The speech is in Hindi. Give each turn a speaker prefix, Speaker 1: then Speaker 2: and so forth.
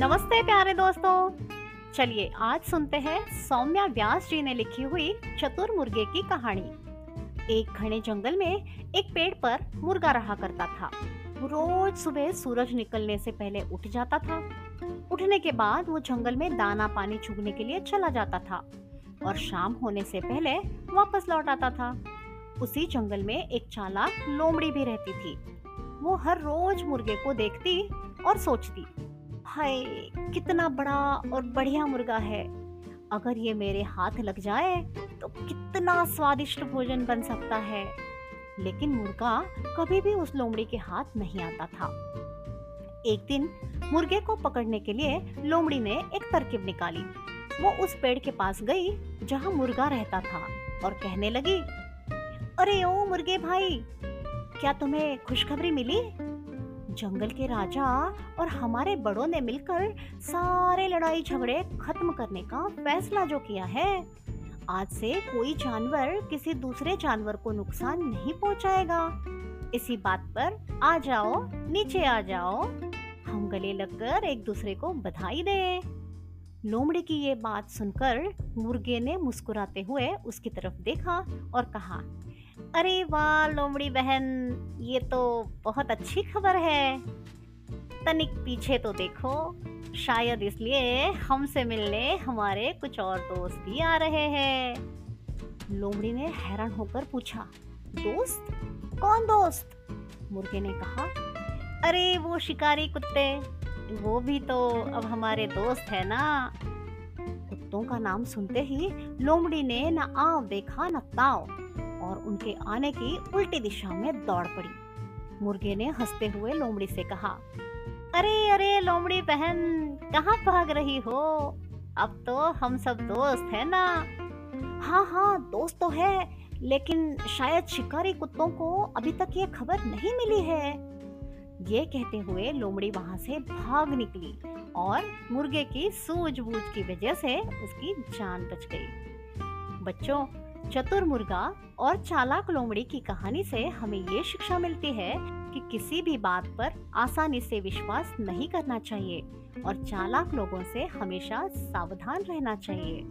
Speaker 1: नमस्ते प्यारे दोस्तों। चलिए, आज सुनते हैं सौम्या व्यास जी ने लिखी हुई चतुर मुर्गे की कहानी। एक घने जंगल में एक पेड़ पर मुर्गा रहा करता था। रोज सुबह सूरज निकलने से पहले उठ जाता था। उठने के बाद वो जंगल में दाना पानी चुगने के लिए चला जाता था और शाम होने से पहले वापस लौट आता था। उसी जंगल में एक चालाक लोमड़ी भी रहती थी। वो हर रोज मुर्गे को देखती और सोचती। हाय कितना बड़ा और बढ़िया मुर्गा है। अगर ये मेरे हाथ लग जाए तो कितना स्वादिष्ट भोजन बन सकता है। लेकिन मुर्गा कभी भी उस लोमड़ी के हाथ नहीं आता था। एक दिन मुर्गे को पकड़ने के लिए लोमड़ी ने एक तरकीब निकाली। वो उस पेड़ के पास गई, जहाँ मुर्गा रहता था, और कहने लगी, अरे ओ मुर्गे भाई, क्या तुम्हें खुशखबरी मिली? जंगल के राजा और हमारे बड़ों ने मिलकर सारे लड़ाई झगड़े खत्म करने का फैसला जो किया है। आज से कोई जानवर किसी दूसरे जानवर को नुकसान नहीं पहुंचाएगा। इसी बात पर आ जाओ, नीचे आ जाओ। हम गले लगकर एक दूसरे को बधाई दे। लोमड़ी की ये बात सुनकर मुर्गे ने मुस्कुराते हुए उसकी तरफ़ देखा और कहा अरे वाह, लोमड़ी बहन, ये तो बहुत अच्छी खबर है। तनिक पीछे तो देखो, शायद इसलिए हमसे मिलने हमारे कुछ और दोस्त भी आ रहे हैं। लोमड़ी ने हैरान होकर पूछा, दोस्त? कौन दोस्त? मुर्गे ने कहा, अरे वो शिकारी कुत्ते, वो भी तो अब हमारे दोस्त है ना। कुत्तों का नाम सुनते ही लोमड़ी ने ना आव देखा, ना ताव। और उनके आने की उल्टी दिशा में दौड़ पड़ी। मुर्गे ने हँसते हुए लोमड़ी से कहा, अरे अरे, लोमड़ी बहन, कहाँ भाग रही हो? अब तो हम सब दोस्त है ना? हाँ हाँ दोस्त तो है, लेकिन शायद शिकारी कुत्तों को अभी तक ये खबर नहीं मिली है। ये कहते हुए लोमड़ी वहाँ से भाग निकली और मुर्गे की सूझबूझ की वजह से उसकी जान बच गई। बच्चों चतुर मुर्गा और चालाक लोमड़ी की कहानी से हमें ये शिक्षा मिलती है कि किसी भी बात पर आसानी से विश्वास नहीं करना चाहिए और चालाक लोगों से हमेशा सावधान रहना चाहिए।